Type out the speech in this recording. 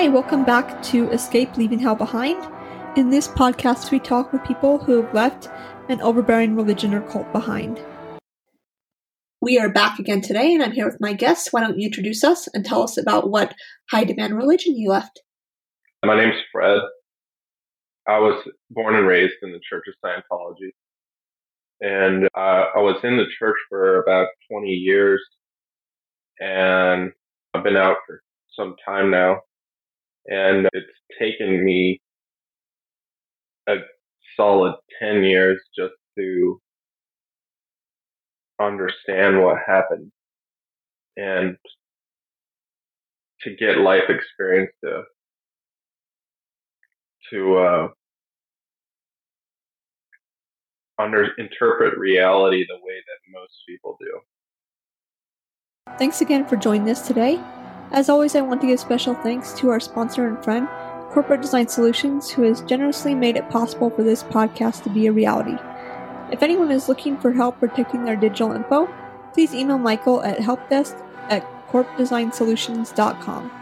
Hi, welcome back to Escape Leaving Hell Behind. In this podcast, we talk with people who have left an overbearing religion or cult behind. We are back again today, and I'm here with my guest. Why don't you introduce us and tell us about what high demand religion you left? My name's Fred. I was born and raised in the Church of Scientology. And uh, I was in the church for about 20 years. And I've been out for some time now. And it's taken me a solid 10 years just to understand what happened and to get life experience to to uh, under interpret reality the way that most people do. Thanks again for joining us today. As always, I want to give special thanks to our sponsor and friend, Corporate Design Solutions, who has generously made it possible for this podcast to be a reality. If anyone is looking for help protecting their digital info, please email Michael at helpdesk at corpdesignsolutions.com.